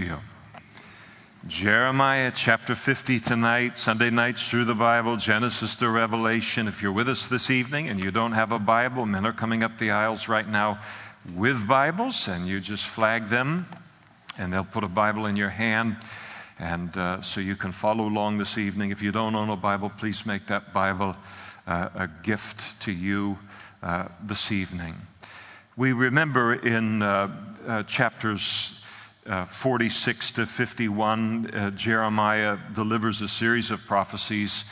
to you. Jeremiah chapter 50 tonight, Sunday nights through the Bible, Genesis to Revelation. If you're with us this evening and you don't have a Bible, men are coming up the aisles right now with Bibles, and you just flag them, and they'll put a Bible in your hand. And uh, so you can follow along this evening. If you don't own a Bible, please make that Bible uh, a gift to you uh, this evening. We remember in uh, uh, chapters uh, 46 to 51, uh, Jeremiah delivers a series of prophecies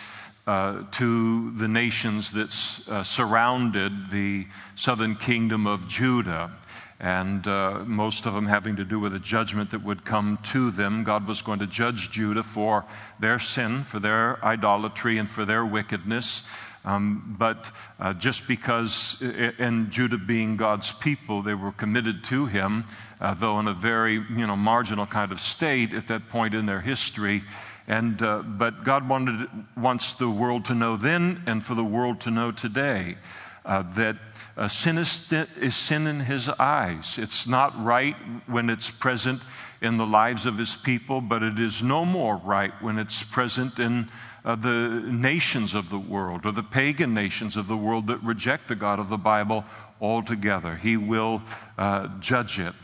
uh, to the nations that uh, surrounded the southern kingdom of Judah. And uh, most of them having to do with a judgment that would come to them. God was going to judge Judah for their sin, for their idolatry, and for their wickedness. Um, but uh, just because, in Judah being God's people, they were committed to Him, uh, though in a very you know, marginal kind of state at that point in their history. And, uh, but God wanted, wants the world to know then and for the world to know today uh, that uh, sin is, is sin in His eyes. It's not right when it's present in the lives of His people, but it is no more right when it's present in uh, the nations of the world or the pagan nations of the world that reject the God of the Bible altogether. He will uh, judge it.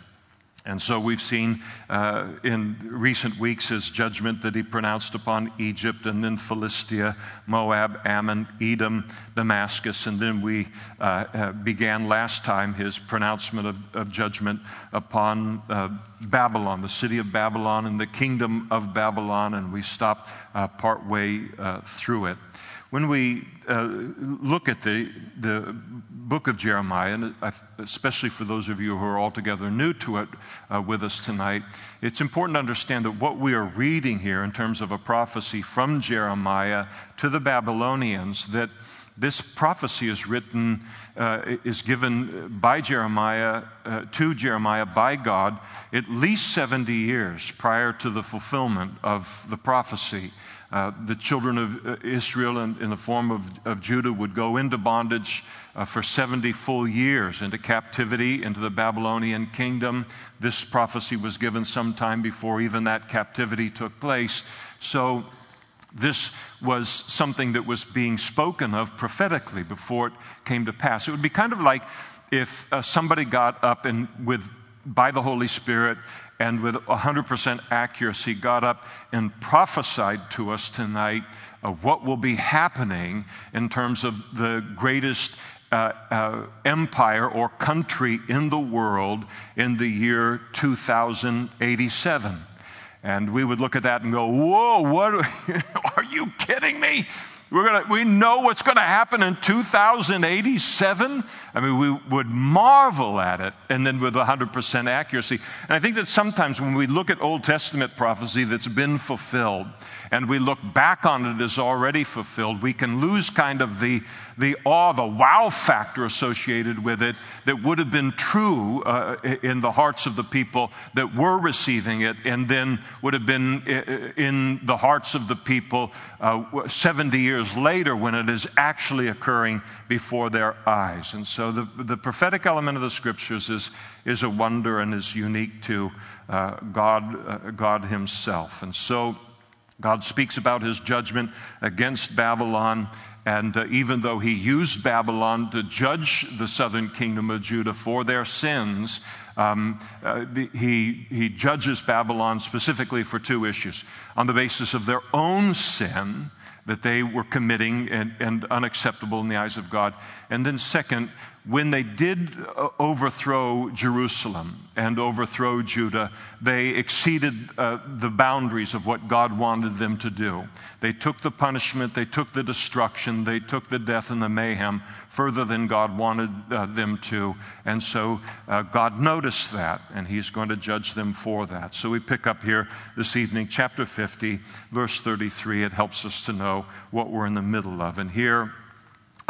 And so we've seen uh, in recent weeks his judgment that he pronounced upon Egypt and then Philistia, Moab, Ammon, Edom, Damascus. And then we uh, uh, began last time his pronouncement of, of judgment upon uh, Babylon, the city of Babylon and the kingdom of Babylon. And we stop uh, partway uh, through it. When we uh, look at the, the book of Jeremiah, and especially for those of you who are altogether new to it uh, with us tonight, it's important to understand that what we are reading here in terms of a prophecy from Jeremiah to the Babylonians, that this prophecy is written, uh, is given by Jeremiah uh, to Jeremiah by God at least 70 years prior to the fulfillment of the prophecy. Uh, the children of uh, Israel in, in the form of, of, Judah would go into bondage uh, for 70 full years into captivity into the Babylonian kingdom. This prophecy was given sometime before even that captivity took place. So, this was something that was being spoken of prophetically before it came to pass. It would be kind of like if uh, somebody got up and with by the Holy Spirit and with 100% accuracy got up and prophesied to us tonight of what will be happening in terms of the greatest uh, uh, empire or country in the world in the year 2087. And we would look at that and go, Whoa, what are you kidding me? We're gonna, we know what's going to happen in 2087. I mean, we would marvel at it, and then with 100% accuracy. And I think that sometimes when we look at Old Testament prophecy that's been fulfilled, and we look back on it as already fulfilled, we can lose kind of the, the awe, the wow factor associated with it that would have been true uh, in the hearts of the people that were receiving it, and then would have been in the hearts of the people uh, 70 years later when it is actually occurring before their eyes. And so the, the prophetic element of the scriptures is, is a wonder and is unique to uh, God, uh, God Himself. And so God speaks about his judgment against Babylon. And uh, even though he used Babylon to judge the southern kingdom of Judah for their sins, um, uh, he, he judges Babylon specifically for two issues on the basis of their own sin that they were committing and, and unacceptable in the eyes of God. And then, second, when they did uh, overthrow Jerusalem and overthrow Judah, they exceeded uh, the boundaries of what God wanted them to do. They took the punishment, they took the destruction, they took the death and the mayhem further than God wanted uh, them to. And so uh, God noticed that, and He's going to judge them for that. So we pick up here this evening, chapter 50, verse 33. It helps us to know what we're in the middle of. And here,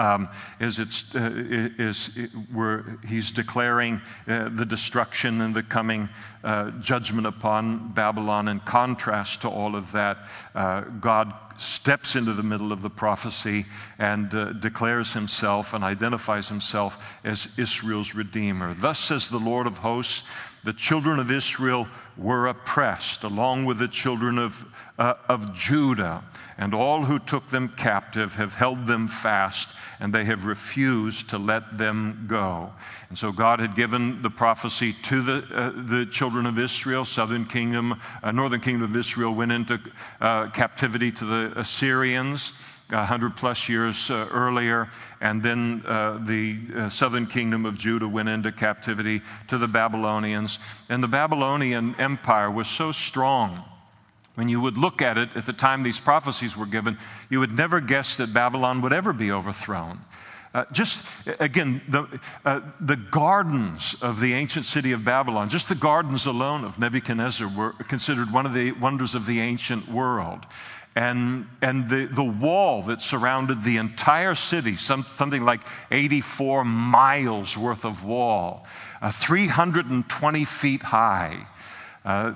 um, is, it's, uh, is it, where he's declaring uh, the destruction and the coming uh, judgment upon Babylon. In contrast to all of that, uh, God steps into the middle of the prophecy and uh, declares himself and identifies himself as Israel's Redeemer. Thus says the Lord of hosts, the children of Israel were oppressed, along with the children of, uh, of Judah. And all who took them captive have held them fast, and they have refused to let them go. And so God had given the prophecy to the, uh, the children of Israel. Southern kingdom, uh, northern kingdom of Israel went into uh, captivity to the Assyrians. 100 plus years uh, earlier, and then uh, the uh, southern kingdom of Judah went into captivity to the Babylonians. And the Babylonian Empire was so strong. When you would look at it at the time these prophecies were given, you would never guess that Babylon would ever be overthrown. Uh, just again, the, uh, the gardens of the ancient city of Babylon, just the gardens alone of Nebuchadnezzar were considered one of the wonders of the ancient world and, and the, the wall that surrounded the entire city, some, something like 84 miles worth of wall, uh, 320 feet high. Uh,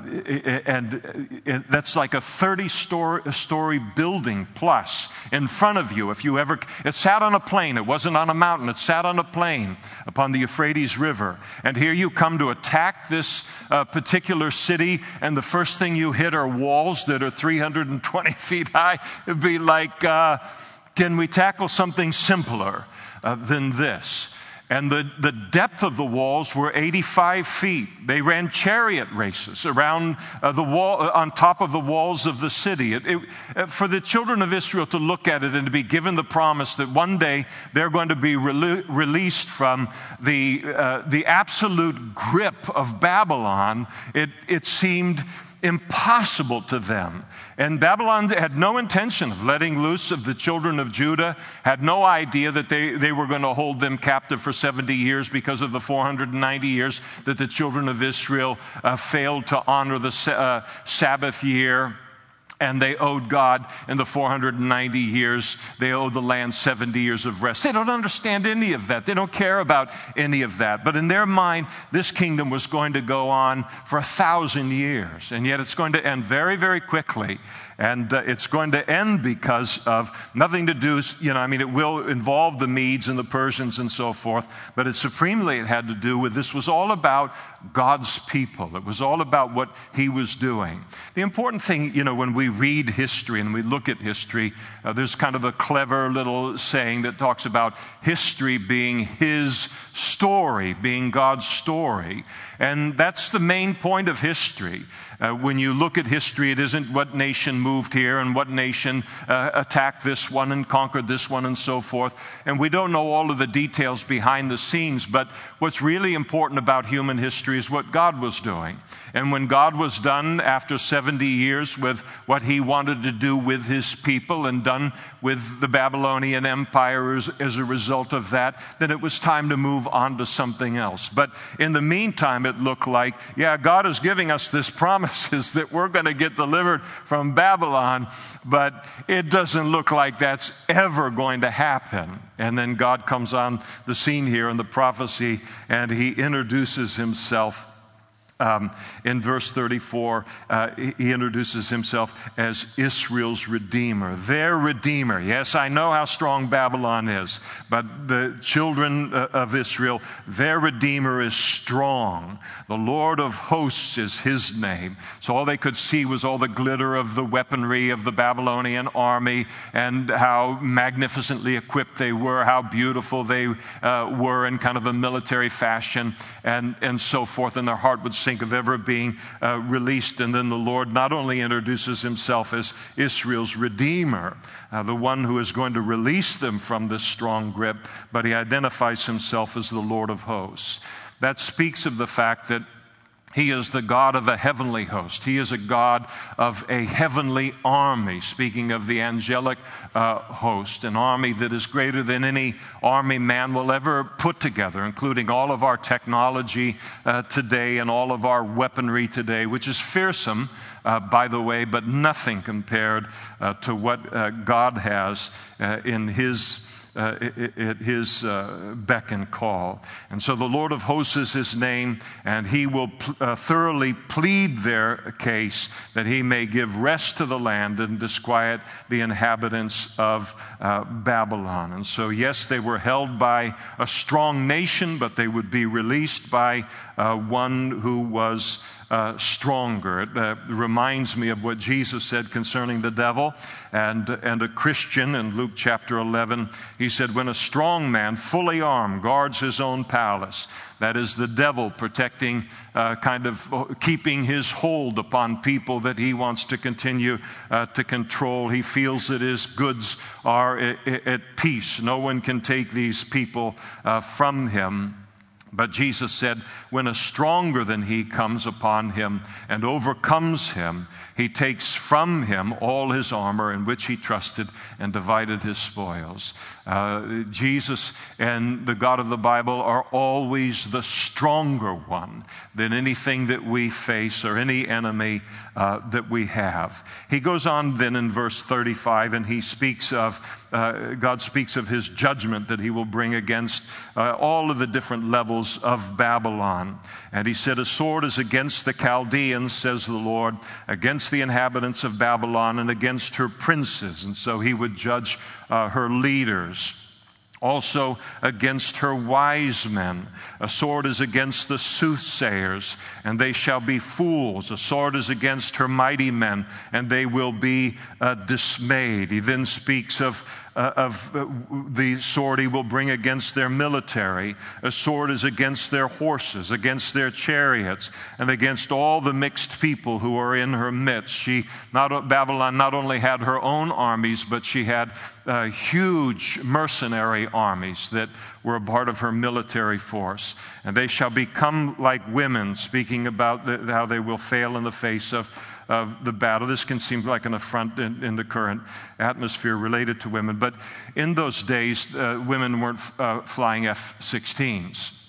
and that's like a 30 story, story building plus in front of you. If you ever, it sat on a plain, it wasn't on a mountain, it sat on a plain upon the Euphrates River. And here you come to attack this uh, particular city, and the first thing you hit are walls that are 320 feet high. It'd be like, uh, can we tackle something simpler uh, than this? And the, the depth of the walls were 85 feet. They ran chariot races around uh, the wall, uh, on top of the walls of the city. It, it, uh, for the children of Israel to look at it and to be given the promise that one day they're going to be rele- released from the, uh, the absolute grip of Babylon, it, it seemed impossible to them. And Babylon had no intention of letting loose of the children of Judah, had no idea that they, they were going to hold them captive for 70 years because of the 490 years that the children of Israel uh, failed to honor the uh, Sabbath year and they owed God in the 490 years, they owed the land 70 years of rest. They don't understand any of that. They don't care about any of that. But in their mind, this kingdom was going to go on for a thousand years, and yet it's going to end very, very quickly. And uh, it's going to end because of nothing to do, you know, I mean, it will involve the Medes and the Persians and so forth, but it supremely it had to do with this was all about God's people. It was all about what he was doing. The important thing, you know, when we read history and we look at history, uh, there's kind of a clever little saying that talks about history being his story, being God's story. And that's the main point of history. Uh, when you look at history, it isn't what nation moved here and what nation uh, attacked this one and conquered this one and so forth. And we don't know all of the details behind the scenes, but what's really important about human history is what God was doing. And when God was done after 70 years with what he wanted to do with his people and done with the Babylonian Empire as, as a result of that, then it was time to move on to something else. But in the meantime, it looked like, yeah, God is giving us this promises that we're going to get delivered from Babylon, but it doesn't look like that's ever going to happen. And then God comes on the scene here in the prophecy and he introduces himself um, in verse 34, uh, he introduces himself as Israel's Redeemer, their Redeemer. Yes, I know how strong Babylon is, but the children uh, of Israel, their Redeemer is strong. The Lord of hosts is his name. So all they could see was all the glitter of the weaponry of the Babylonian army and how magnificently equipped they were, how beautiful they uh, were in kind of a military fashion, and, and so forth. And their heart would think of ever being uh, released. And then the Lord not only introduces himself as Israel's Redeemer, uh, the one who is going to release them from this strong grip, but he identifies himself as the Lord of hosts. That speaks of the fact that he is the God of a heavenly host. He is a God of a heavenly army, speaking of the angelic uh, host, an army that is greater than any army man will ever put together, including all of our technology uh, today and all of our weaponry today, which is fearsome, uh, by the way, but nothing compared uh, to what uh, God has uh, in His uh, at his uh, beck and call. And so the Lord of hosts is his name, and he will pl- uh, thoroughly plead their case that he may give rest to the land and disquiet the inhabitants of uh, Babylon. And so, yes, they were held by a strong nation, but they would be released by uh, one who was uh, stronger. It uh, reminds me of what Jesus said concerning the devil and, and a Christian in Luke chapter 11. He said, When a strong man, fully armed, guards his own palace, that is the devil protecting, uh, kind of uh, keeping his hold upon people that he wants to continue uh, to control. He feels that his goods are at peace. No one can take these people uh, from him. But Jesus said, when a stronger than he comes upon him and overcomes him, he takes from him all his armor in which he trusted and divided his spoils. Uh, Jesus and the God of the Bible are always the stronger one than anything that we face or any enemy uh, that we have. He goes on then in verse 35 and he speaks of, uh, God speaks of his judgment that he will bring against uh, all of the different levels of Babylon. And he said, A sword is against the Chaldeans, says the Lord, against the inhabitants of Babylon and against her princes. And so he would judge uh, her leaders also against her wise men. A sword is against the soothsayers, and they shall be fools. A sword is against her mighty men, and they will be uh, dismayed. He then speaks of uh, of uh, the sword he will bring against their military. A sword is against their horses, against their chariots, and against all the mixed people who are in her midst. She, not, Babylon not only had her own armies, but she had uh, huge mercenary armies that were a part of her military force. And they shall become like women, speaking about the, how they will fail in the face of of the battle. This can seem like an affront in, in the current atmosphere related to women, but in those days, uh, women weren't uh, flying F 16s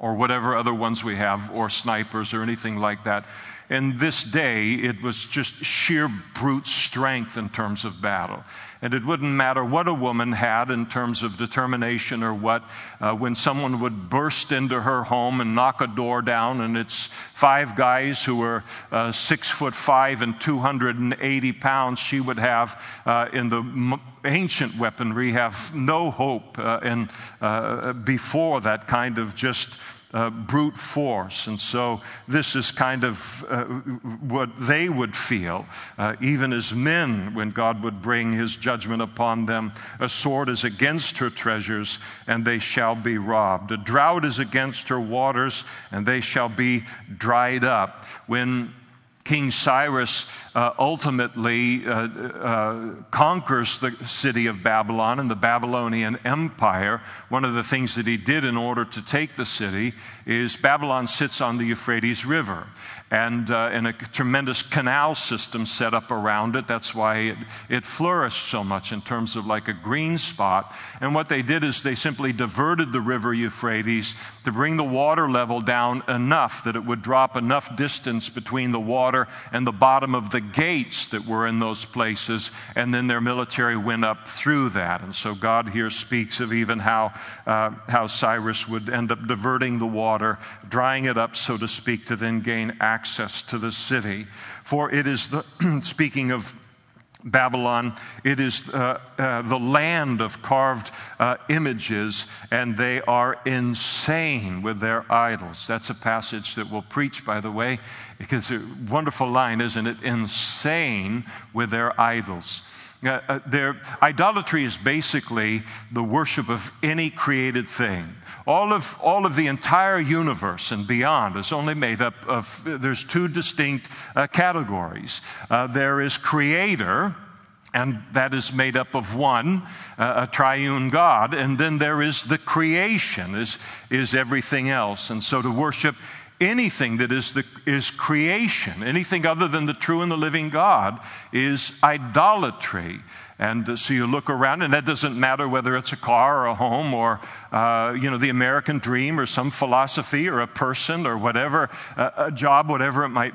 or whatever other ones we have, or snipers or anything like that. In this day, it was just sheer brute strength in terms of battle. And it wouldn't matter what a woman had in terms of determination or what, uh, when someone would burst into her home and knock a door down, and it's five guys who are uh, six foot five and 280 pounds, she would have uh, in the ancient weaponry have no hope uh, in, uh, before that kind of just uh, brute force. And so this is kind of uh, what they would feel, uh, even as men, when God would bring his judgment upon them. A sword is against her treasures, and they shall be robbed. A drought is against her waters, and they shall be dried up. When King Cyrus uh, ultimately uh, uh, conquers the city of Babylon and the Babylonian Empire. One of the things that he did in order to take the city is Babylon sits on the Euphrates River and, uh, and a tremendous canal system set up around it. That's why it, it flourished so much in terms of like a green spot. And what they did is they simply diverted the river Euphrates to bring the water level down enough that it would drop enough distance between the water and the bottom of the gates that were in those places. And then their military went up through that. And so God here speaks of even how, uh, how Cyrus would end up diverting the water, drying it up, so to speak, to then gain access to the city. For it is the, speaking of Babylon, it is uh, uh, the land of carved uh, images, and they are insane with their idols. That's a passage that we'll preach, by the way, because a wonderful line, isn't it? Insane with their idols. Uh, uh, their idolatry is basically the worship of any created thing. All of, all of the entire universe and beyond is only made up of, there's two distinct uh, categories. Uh, there is creator, and that is made up of one, uh, a triune God, and then there is the creation, is, is everything else. And so to worship anything that is, the, is creation, anything other than the true and the living God, is idolatry. And uh, so you look around, and that doesn't matter whether it's a car or a home or, uh, you know, the American dream or some philosophy or a person or whatever, uh, a job, whatever it might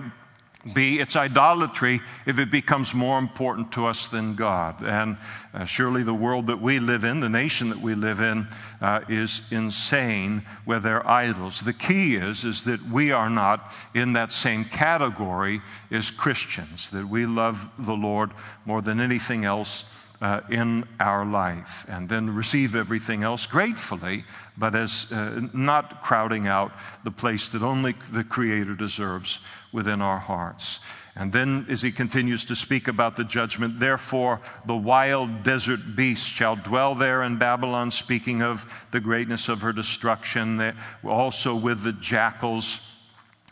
B, it's idolatry if it becomes more important to us than God. And uh, surely the world that we live in, the nation that we live in, uh, is insane where they're idols. The key is, is that we are not in that same category as Christians, that we love the Lord more than anything else. Uh, in our life, and then receive everything else gratefully, but as uh, not crowding out the place that only the Creator deserves within our hearts. And then, as he continues to speak about the judgment, therefore the wild desert beast shall dwell there in Babylon, speaking of the greatness of her destruction, also with the jackals.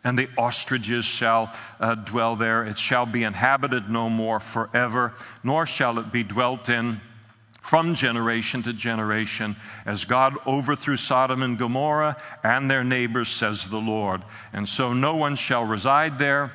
And the ostriches shall uh, dwell there. It shall be inhabited no more forever, nor shall it be dwelt in from generation to generation, as God overthrew Sodom and Gomorrah and their neighbors, says the Lord. And so no one shall reside there,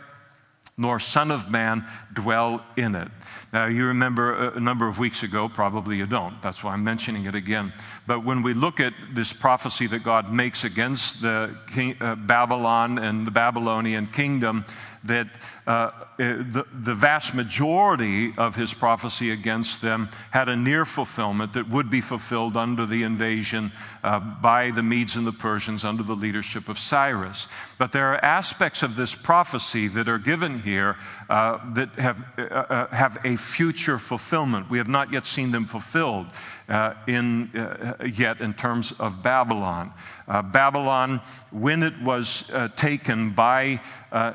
nor Son of Man dwell in it. Now, you remember a number of weeks ago, probably you don't. That's why I'm mentioning it again. But when we look at this prophecy that God makes against the king, uh, Babylon and the Babylonian kingdom, that uh, the, the vast majority of his prophecy against them had a near fulfillment that would be fulfilled under the invasion uh, by the Medes and the Persians under the leadership of Cyrus. But there are aspects of this prophecy that are given here uh, that have, uh, uh, have a future fulfillment. We have not yet seen them fulfilled uh, in, yet in terms of Babylon. Babylon, when it was taken by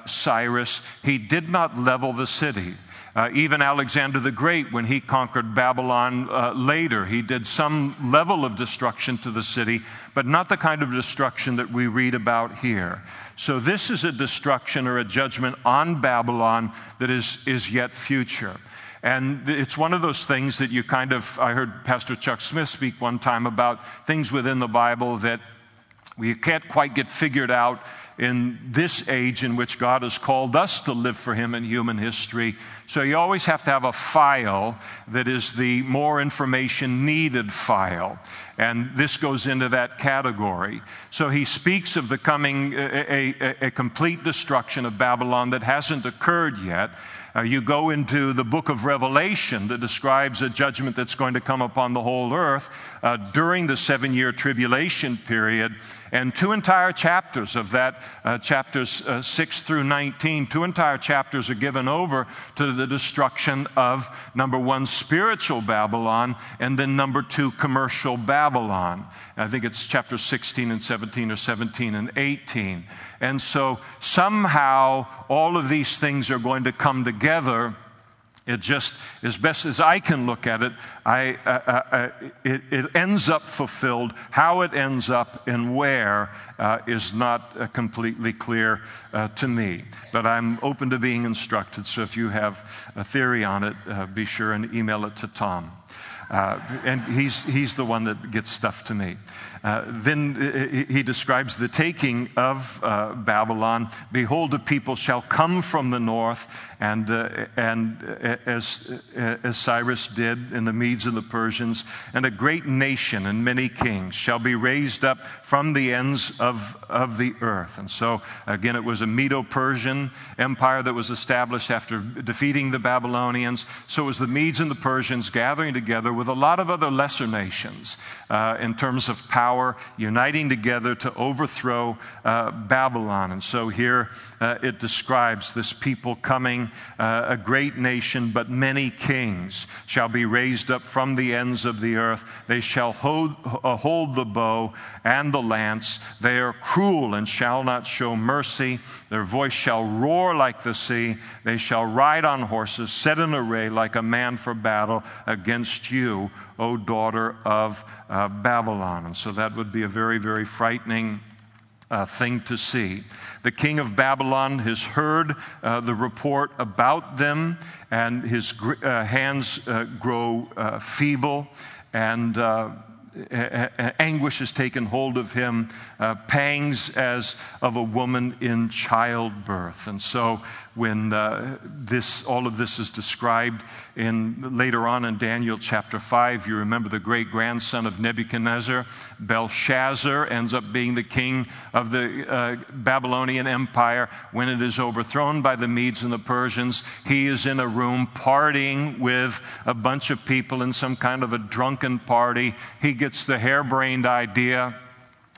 Cyrus, he did not level the city. Uh, even Alexander the Great, when he conquered Babylon uh, later, he did some level of destruction to the city, but not the kind of destruction that we read about here. So, this is a destruction or a judgment on Babylon that is, is yet future. And it's one of those things that you kind of, I heard Pastor Chuck Smith speak one time about things within the Bible that we can't quite get figured out in this age in which God has called us to live for Him in human history. So you always have to have a file that is the more information needed file. And this goes into that category. So he speaks of the coming, a, a, a complete destruction of Babylon that hasn't occurred yet. Uh, you go into the book of Revelation that describes a judgment that's going to come upon the whole earth uh, during the seven year tribulation period. And two entire chapters of that, uh, chapters uh, 6 through 19, two entire chapters are given over to the destruction of number one, spiritual Babylon, and then number two, commercial Babylon. I think it's chapter 16 and 17 or 17 and 18. And so somehow all of these things are going to come together it just, as best as I can look at it, I, uh, uh, uh, it, it, ends up fulfilled. How it ends up and where uh, is not uh, completely clear uh, to me. But I'm open to being instructed. So if you have a theory on it, be sure and email it to Tom. and he's, he's the one that gets stuff to me. Uh, then uh, he describes the taking of uh, Babylon. Behold, the people shall come from the north, and, uh, and uh, as, as Cyrus did in the Medes and the Persians, and a great nation and many kings shall be raised up from the ends of, of the earth. And so, again, it was a Medo Persian empire that was established after defeating the Babylonians. So it was the Medes and the Persians gathering together with a lot of other lesser nations in terms of power power, uniting together to overthrow uh, Babylon. And so here uh, it describes this people coming, uh, a great nation, but many kings shall be raised up from the ends of the earth. They shall hold, uh, hold the bow and the lance. They are cruel and shall not show mercy. Their voice shall roar like the sea. They shall ride on horses, set in array like a man for battle against you, O daughter of uh, Babylon. And so that would be a very, very frightening uh, thing to see. The king of Babylon has heard uh, the report about them, and his gr- uh, hands uh, grow uh, feeble, and anguish has taken hold of him, pangs as of a woman in childbirth. And so when uh, this, all of this is described in, later on in Daniel chapter 5. You remember the great grandson of Nebuchadnezzar, Belshazzar, ends up being the king of the uh, Babylonian Empire. When it is overthrown by the Medes and the Persians, he is in a room partying with a bunch of people in some kind of a drunken party. He gets the harebrained idea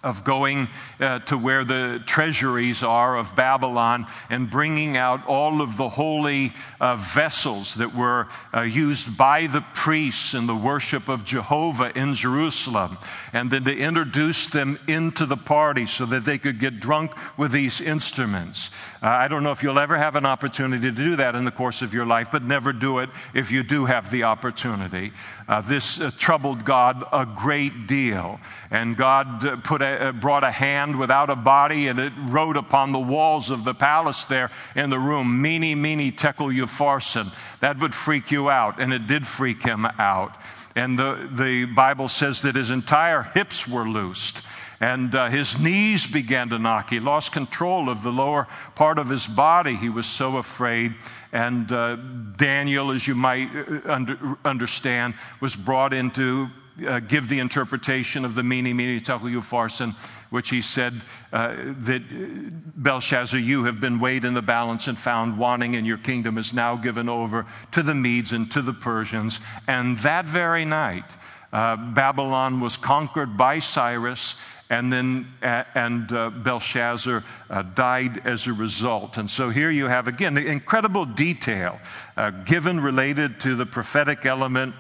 of going uh, to where the treasuries are of Babylon and bringing out all of the holy uh, vessels that were uh, used by the priests in the worship of Jehovah in Jerusalem, and then to introduce them into the party so that they could get drunk with these instruments. Uh, I don't know if you'll ever have an opportunity to do that in the course of your life, but never do it if you do have the opportunity. Uh, this uh, troubled God a great deal, and God put a uh, brought a hand without a body, and it wrote upon the walls of the palace there in the room, Mene, Mene, Tekel, Upharsin. That would freak you out, and it did freak him out. And the, the Bible says that his entire hips were loosed and uh, his knees began to knock. He lost control of the lower part of his body. He was so afraid. And uh, Daniel, as you might uh, under, understand, was brought into uh, give the interpretation of the Mene, Mene, Tekel, Upharsin, which he said uh, that uh, Belshazzar, you have been weighed in the balance and found wanting, and your kingdom is now given over to the Medes and to the Persians. And that very night, uh, Babylon was conquered by Cyrus, and then and uh, Belshazzar uh, died as a result. And so here you have again the incredible detail uh, given related to the prophetic element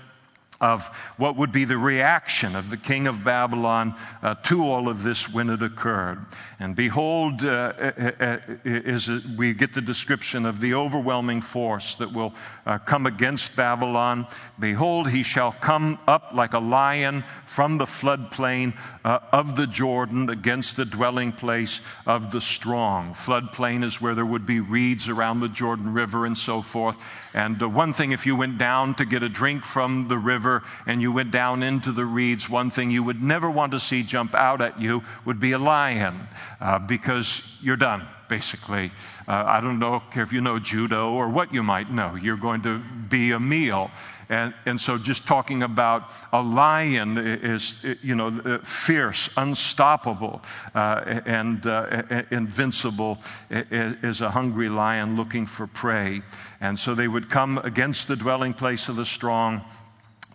of what would be the reaction of the king of Babylon uh, to all of this when it occurred. And behold, uh, uh, uh is a, we get the description of the overwhelming force that will uh, come against Babylon. Behold, he shall come up like a lion from the floodplain uh, of the Jordan against the dwelling place of the strong. Floodplain is where there would be reeds around the Jordan River and so forth. And one thing, if you went down to get a drink from the river, river and you went down into the reeds, one thing you would never want to see jump out at you would be a lion uh, because you're done, basically. Uh, I don't know if you know judo or what you might know. You're going to be a meal. And, and so just talking about a lion is, you know, fierce, unstoppable, uh, and uh, invincible is a hungry lion looking for prey. And so they would come against the dwelling place of the strong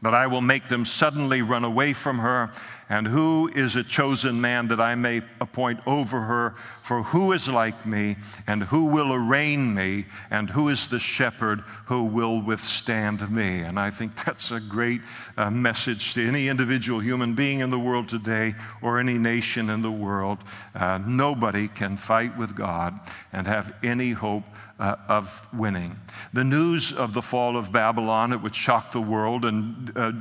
but I will make them suddenly run away from her. And who is a chosen man that I may appoint over her? For who is like me, and who will arraign me, and who is the shepherd who will withstand me? And I think that's a great uh, message to any individual human being in the world today or any nation in the world. Uh, nobody can fight with God and have any hope uh, of winning. The news of the fall of Babylon, it would shock the world, and uh,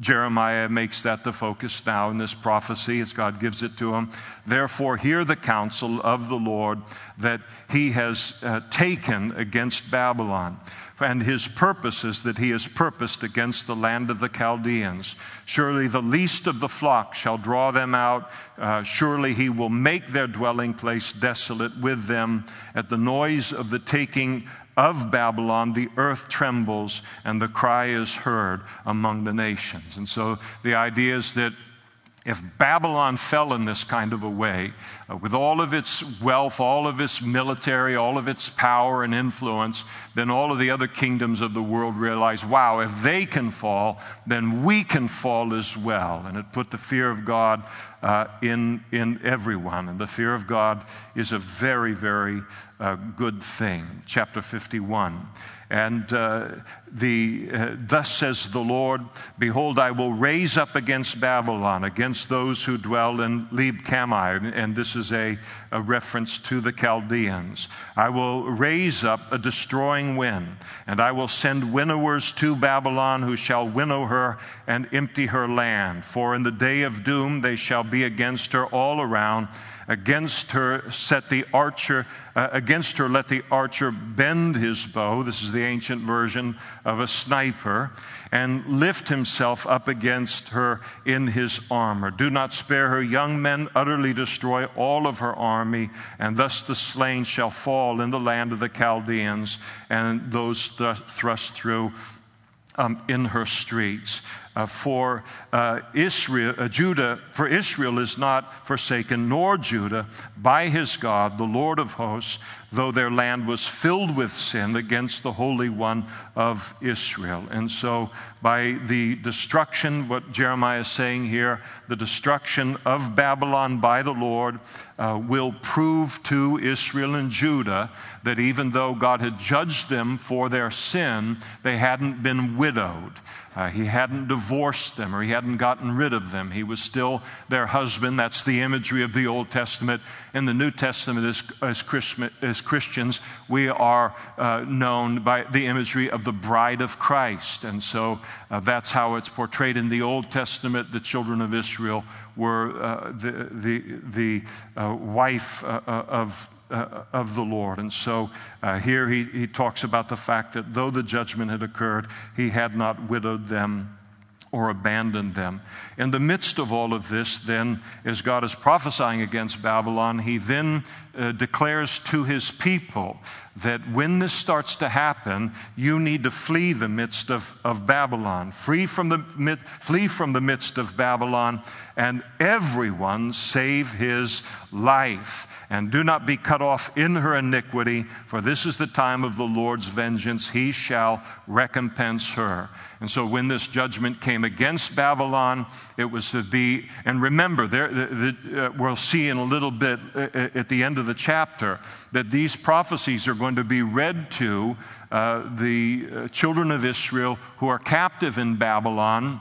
Jeremiah makes that the focus now in this prophecy as God gives it to him. Therefore, hear the counsel of the Lord that he has uh, taken against Babylon and his purposes that he has purposed against the land of the Chaldeans. Surely the least of the flock shall draw them out. Uh, surely he will make their dwelling place desolate with them. At the noise of the taking of Babylon, the earth trembles and the cry is heard among the nations. And so the idea is that if Babylon fell in this kind of a way, uh, with all of its wealth, all of its military, all of its power and influence, then all of the other kingdoms of the world realize, wow, if they can fall, then we can fall as well. And it put the fear of God uh, in, in everyone. And the fear of God is a very, very uh, good thing. Chapter 51. And uh, the, uh, thus says the Lord, Behold, I will raise up against Babylon, against those who dwell in Leb Kamai. And this is a, a reference to the Chaldeans. I will raise up a destroying wind, and I will send winnowers to Babylon who shall winnow her and empty her land. For in the day of doom they shall be against her all around Against her set the archer, uh, against her let the archer bend his bow. This is the ancient version of a sniper, and lift himself up against her in his armor. Do not spare her young men, utterly destroy all of her army, and thus the slain shall fall in the land of the Chaldeans, and those th- thrust through um, in her streets. Uh, for uh, Israel, uh, Judah, for Israel is not forsaken, nor Judah, by his God, the Lord of hosts, though their land was filled with sin against the Holy One of Israel. And so, by the destruction, what Jeremiah is saying here, the destruction of Babylon by the Lord uh, will prove to Israel and Judah that even though God had judged them for their sin, they hadn't been widowed. Uh, he hadn't divorced them or he hadn't gotten rid of them. He was still their husband. That's the imagery of the Old Testament. In the New Testament, as, as, as Christians, we are uh, known by the imagery of the bride of Christ. And so uh, that's how it's portrayed in the Old Testament. The children of Israel were uh, the, the, the uh, wife uh, of uh, of the Lord. And so uh, here he, he talks about the fact that though the judgment had occurred, he had not widowed them or abandoned them. In the midst of all of this, then, as God is prophesying against Babylon, he then uh, declares to his people that when this starts to happen, you need to flee the midst of, of Babylon. Free from the, flee from the midst of Babylon, and everyone save his life and do not be cut off in her iniquity, for this is the time of the Lord's vengeance. He shall recompense her. And so, when this judgment came against Babylon, it was to be, and remember, there, the, the, uh, we'll see in a little bit uh, uh, at the end of the chapter that these prophecies are going to be read to uh, the uh, children of Israel who are captive in Babylon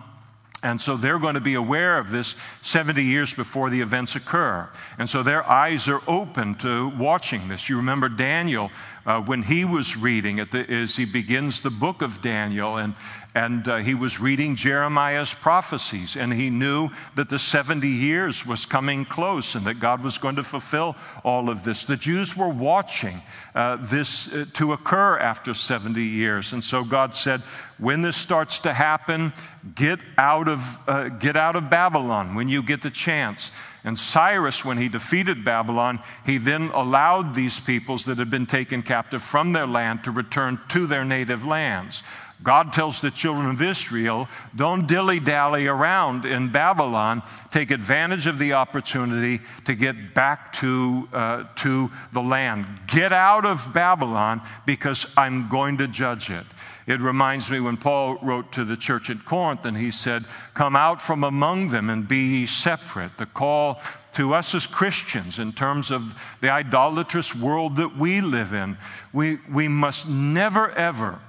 and so they're going to be aware of this 70 years before the events occur. And so their eyes are open to watching this. You remember Daniel uh, when he was reading it, as he begins the book of Daniel, and, and uh, he was reading Jeremiah's prophecies, and he knew that the 70 years was coming close and that God was going to fulfill all of this. The Jews were watching uh, this uh, to occur after 70 years. And so God said, when this starts to happen, get out of, uh, get out of Babylon when you get the chance. And Cyrus, when he defeated Babylon, he then allowed these peoples that had been taken captive from their land to return to their native lands. God tells the children of Israel, don't dilly dally around in Babylon. Take advantage of the opportunity to get back to, uh, to the land. Get out of Babylon because I'm going to judge it. It reminds me when Paul wrote to the church at Corinth and he said, Come out from among them and be ye separate. The call to us as Christians in terms of the idolatrous world that we live in, we, we must never ever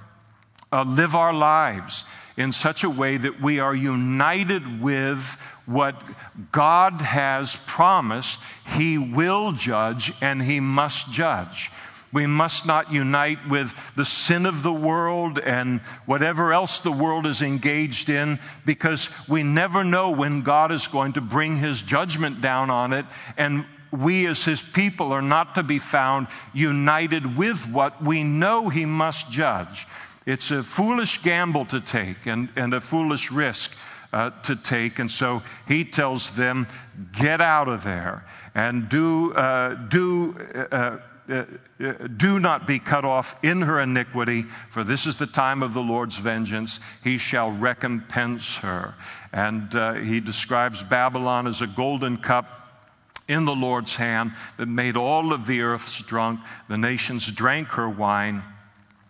uh, live our lives in such a way that we are united with what God has promised He will judge and He must judge. We must not unite with the sin of the world and whatever else the world is engaged in because we never know when God is going to bring his judgment down on it. And we as his people are not to be found united with what we know he must judge. It's a foolish gamble to take and, and a foolish risk. Uh, to take. And so he tells them, get out of there and do, uh, do uh, uh, uh, do not be cut off in her iniquity, for this is the time of the Lord's vengeance. He shall recompense her. And uh, he describes Babylon as a golden cup in the Lord's hand that made all of the earth's drunk. The nations drank her wine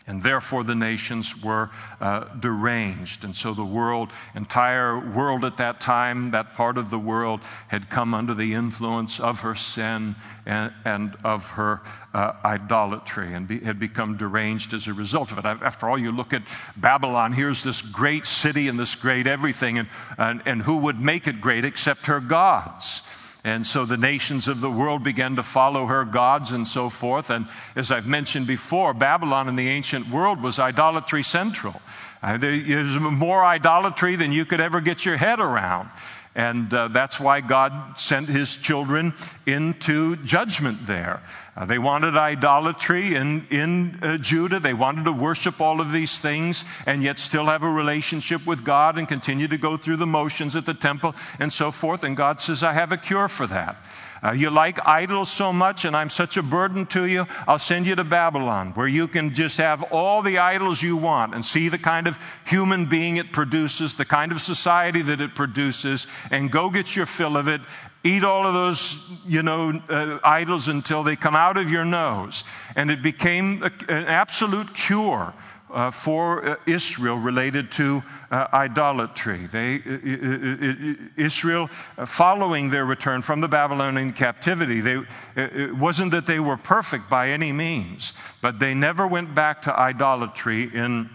and therefore the nations were uh, deranged. And so the world, entire world at that time, that part of the world, had come under the influence of her sin and, and of her uh, idolatry and be, had become deranged as a result of it. After all, you look at Babylon, here's this great city and this great everything, and, and, and who would make it great except her gods? And so the nations of the world began to follow her gods and so forth. And as I've mentioned before, Babylon in the ancient world was idolatry central. Uh, there's more idolatry than you could ever get your head around. And uh, that's why God sent his children into judgment there. Uh, they wanted idolatry in, in uh, Judah. They wanted to worship all of these things and yet still have a relationship with God and continue to go through the motions at the temple and so forth. And God says, I have a cure for that. Uh, you like idols so much, and I'm such a burden to you, I'll send you to Babylon, where you can just have all the idols you want and see the kind of human being it produces, the kind of society that it produces, and go get your fill of it. Eat all of those, you know, uh, idols until they come out of your nose. And it became a, an absolute cure uh, for uh, Israel related to uh, idolatry. They, Israel, uh, following their return from the Babylonian captivity, they, it wasn't that they were perfect by any means, but they never went back to idolatry in,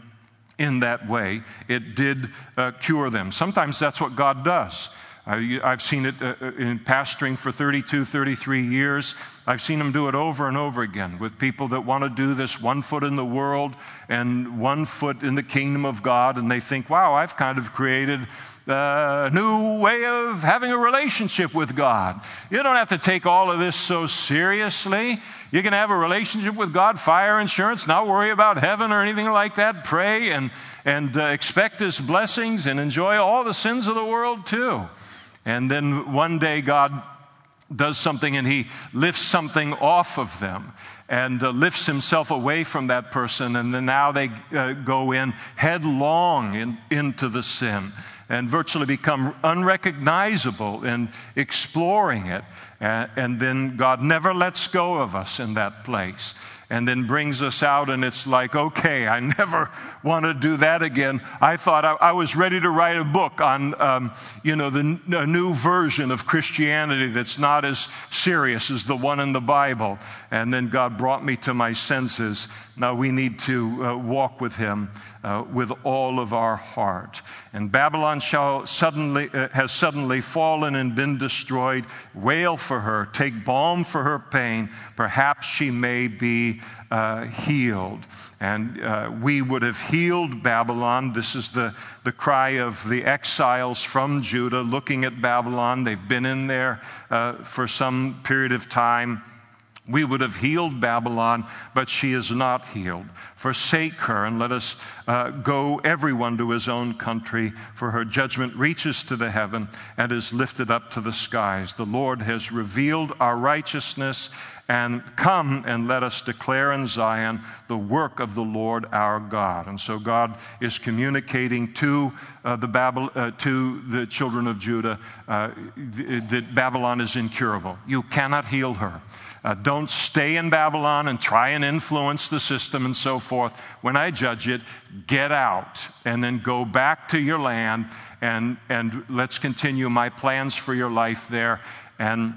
in that way. It did uh, cure them. Sometimes that's what God does. I've seen it uh, uh, in pastoring for 32, 33 years. I've seen them do it over and over again with people that want to do this one foot in the world and one foot in the kingdom of God, and they think, wow, I've kind of created a new way of having a relationship with God. You don't have to take all of this so seriously. You can have a relationship with God, fire insurance, not worry about heaven or anything like that. Pray and, and uh, expect His blessings and enjoy all the sins of the world too. And then one day God does something and he lifts something off of them and uh, lifts himself away from that person. And then now they uh, go in headlong in, into the sin and virtually become unrecognizable in exploring it. Uh, and then God never lets go of us in that place and then brings us out, and it's like, okay, I never want to do that again. I thought I, I was ready to write a book on, um, you know, the a new version of Christianity that's not as serious as the one in the Bible. And then God brought me to my senses. Now we need to uh, walk with Him uh, with all of our heart. And Babylon shall suddenly, uh, has suddenly fallen and been destroyed. Wail for her, take balm for her pain. Perhaps she may be uh, healed. And uh, we would have healed Babylon. This is the, the cry of the exiles from Judah looking at Babylon. They've been in there uh, for some period of time we would have healed Babylon, but she is not healed. Forsake her and let us uh, go everyone to his own country, for her judgment reaches to the heaven and is lifted up to the skies. The Lord has revealed our righteousness, and come and let us declare in Zion the work of the Lord our God. And so God is communicating to uh, the Babel, uh, to the children of Judah uh, that Babylon is incurable. You cannot heal her. Uh, don't stay in Babylon and try and influence the system and so forth. When I judge it, get out and then go back to your land and, and let's continue my plans for your life there. And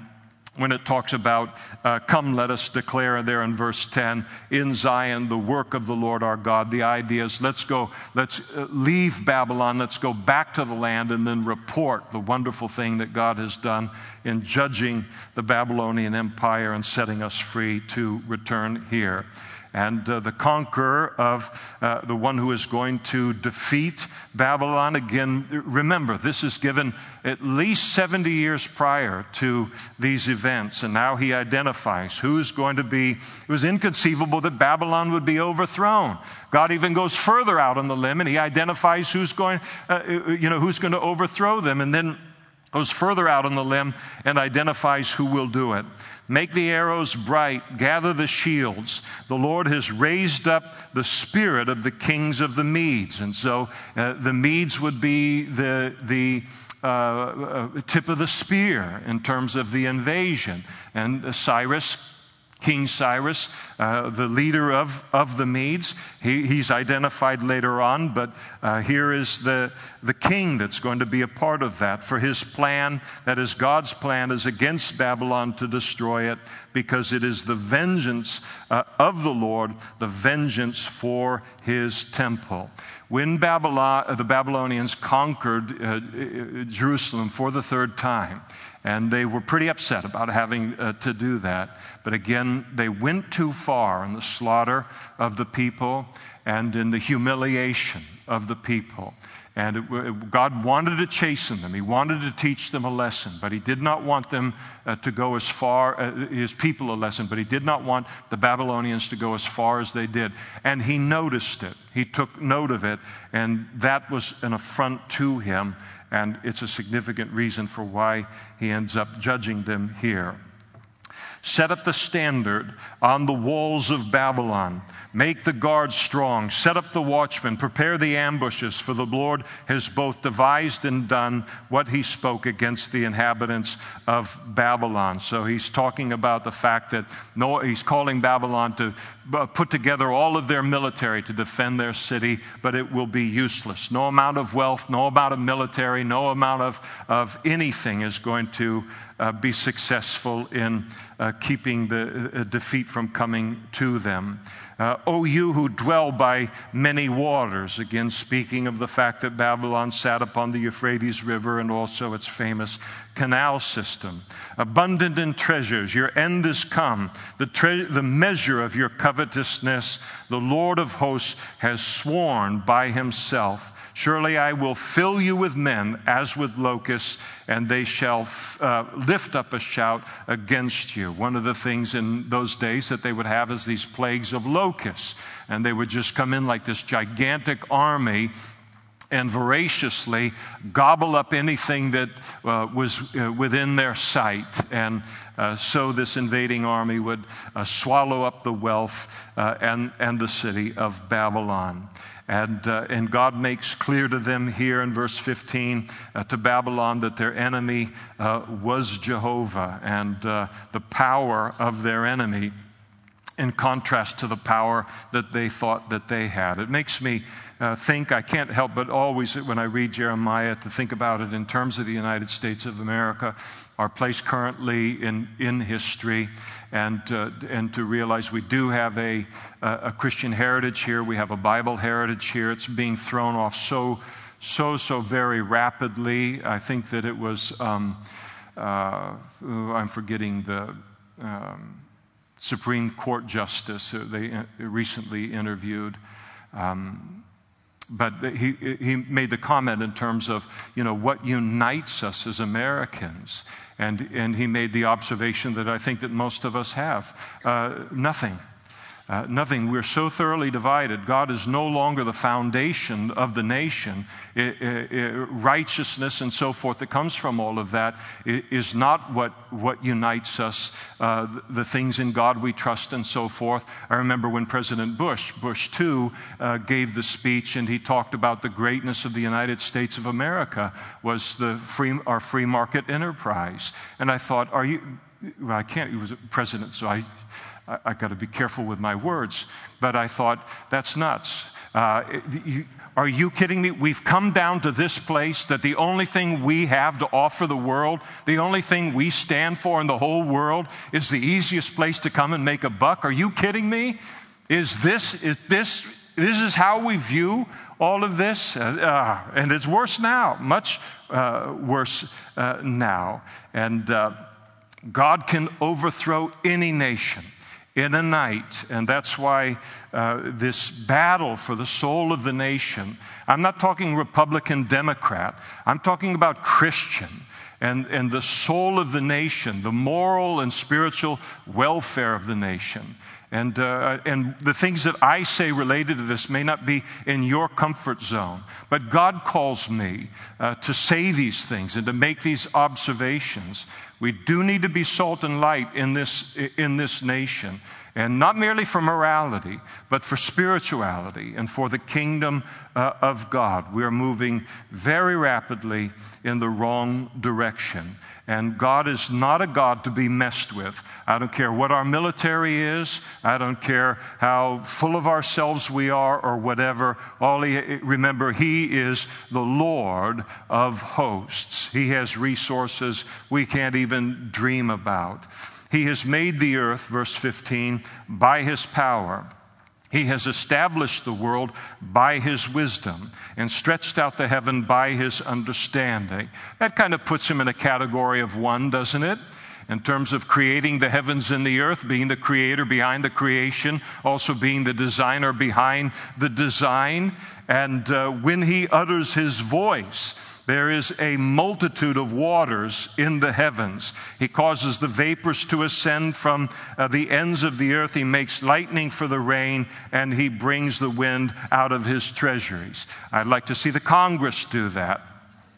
when it talks about, uh, come, let us declare there in verse 10, in Zion, the work of the Lord our God. The idea is let's go, let's uh, leave Babylon, let's go back to the land and then report the wonderful thing that God has done in judging the Babylonian Empire and setting us free to return here and uh, the conqueror of uh, the one who is going to defeat Babylon. Again, remember, this is given at least 70 years prior to these events, and now he identifies who's going to be. It was inconceivable that Babylon would be overthrown. God even goes further out on the limb, and he identifies who's going, uh, you know, who's going to overthrow them, and then goes further out on the limb and identifies who will do it. Make the arrows bright, gather the shields. The Lord has raised up the spirit of the kings of the Medes. And so uh, the Medes would be the, the uh, uh, tip of the spear in terms of the invasion. And Cyrus King Cyrus, uh, the leader of, of the Medes. He, he's identified later on, but uh, here is the, the king that's going to be a part of that. For his plan, that is God's plan, is against Babylon to destroy it because it is the vengeance uh, of the Lord, the vengeance for his temple. When Babylon, uh, the Babylonians conquered uh, uh, Jerusalem for the third time, and they were pretty upset about having uh, to do that. But again, they went too far in the slaughter of the people. and in the humiliation of the people. And it, God wanted to chasten them. He wanted to teach them a lesson, but He did not want them uh, to go as far, uh, His people a lesson, but He did not want the Babylonians to go as far as they did. And He noticed it. He took note of it, and that was an affront to Him. And it's a significant reason for why He ends up judging them here. Set up the standard on the walls of Babylon. Make the guards strong. Set up the watchmen. Prepare the ambushes, for the Lord has both devised and done what he spoke against the inhabitants of Babylon. So he's talking about the fact that no, he's calling Babylon to put together all of their military to defend their city, but it will be useless. No amount of wealth, no amount of military, no amount of, of anything is going to uh, be successful in uh, keeping the uh, defeat from coming to them. Uh, o you who dwell by many waters, again speaking of the fact that Babylon sat upon the Euphrates River and also its famous canal system. Abundant in treasures, your end is come. The, tre- the measure of your covetousness, the Lord of hosts has sworn by himself. Surely I will fill you with men as with locusts, and they shall uh, lift up a shout against you. One of the things in those days that they would have is these plagues of locusts, and they would just come in like this gigantic army and voraciously gobble up anything that uh, was uh, within their sight. And uh, so this invading army would uh, swallow up the wealth uh, and, and the city of Babylon. And, uh, and God makes clear to them here in verse 15 to Babylon that their enemy was Jehovah and the power of their enemy in contrast to the power that they thought that they had. It makes me uh, think, I can't help but always, when I read Jeremiah, to think about it in terms of the United States of America, our place currently in, in history, and, uh, and to realize we do have a, a Christian heritage here, we have a Bible heritage here. It's being thrown off so, so, so very rapidly. I think that it was, um, uh, I'm forgetting the. Um, Supreme Court justice they uh, recently interviewed. Um, but he, he made the comment in terms of, you know, what unites us as Americans. And, and he made the observation that I think that most of us have uh, nothing. Uh, nothing. We're so thoroughly divided. God is no longer the foundation of the nation. It, it, it, righteousness and so forth that comes from all of that is not what, what unites us, uh, the, the, things in God we trust and so forth. I remember when President Bush, Bush II, uh, gave the speech and he talked about the greatness of the United States of America was the free, our free market enterprise. And I thought, are you, well, I can't, he was a president, so I I, I got to be careful with my words, but I thought, that's nuts. Uh, you, are you kidding me? We've come down to this place that the only thing we have to offer the world, the only thing we stand for in the whole world, is the easiest place to come and make a buck. Are you kidding me? Is this, is this, this is how we view all of this? Uh, uh, and it's worse now, much uh, worse uh, now. And uh, God can overthrow any nation in a night. And that's why uh, this battle for the soul of the nation, I'm not talking Republican, Democrat, I'm talking about Christian. And, and the soul of the nation, the moral and spiritual welfare of the nation. And, uh, and the things that I say related to this may not be in your comfort zone, but God calls me uh, to say these things and to make these observations. We do need to be salt and light in this, in this nation. And not merely for morality, but for spirituality and for the kingdom uh, of God. We are moving very rapidly in the wrong direction. And God is not a God to be messed with. I don't care what our military is. I don't care how full of ourselves we are or whatever. All he, remember, He is the Lord of hosts. He has resources we can't even dream about. He has made the earth, verse 15, by his power. He has established the world by his wisdom and stretched out the heaven by his understanding. That kind of puts him in a category of one, doesn't it? in terms of creating the heavens and the earth, being the creator behind the creation, also being the designer behind the design. And uh, when he utters his voice, there is a multitude of waters in the heavens. He causes the vapors to ascend from uh, the ends of the earth. He makes lightning for the rain, and he brings the wind out of his treasuries. I'd like to see the Congress do that.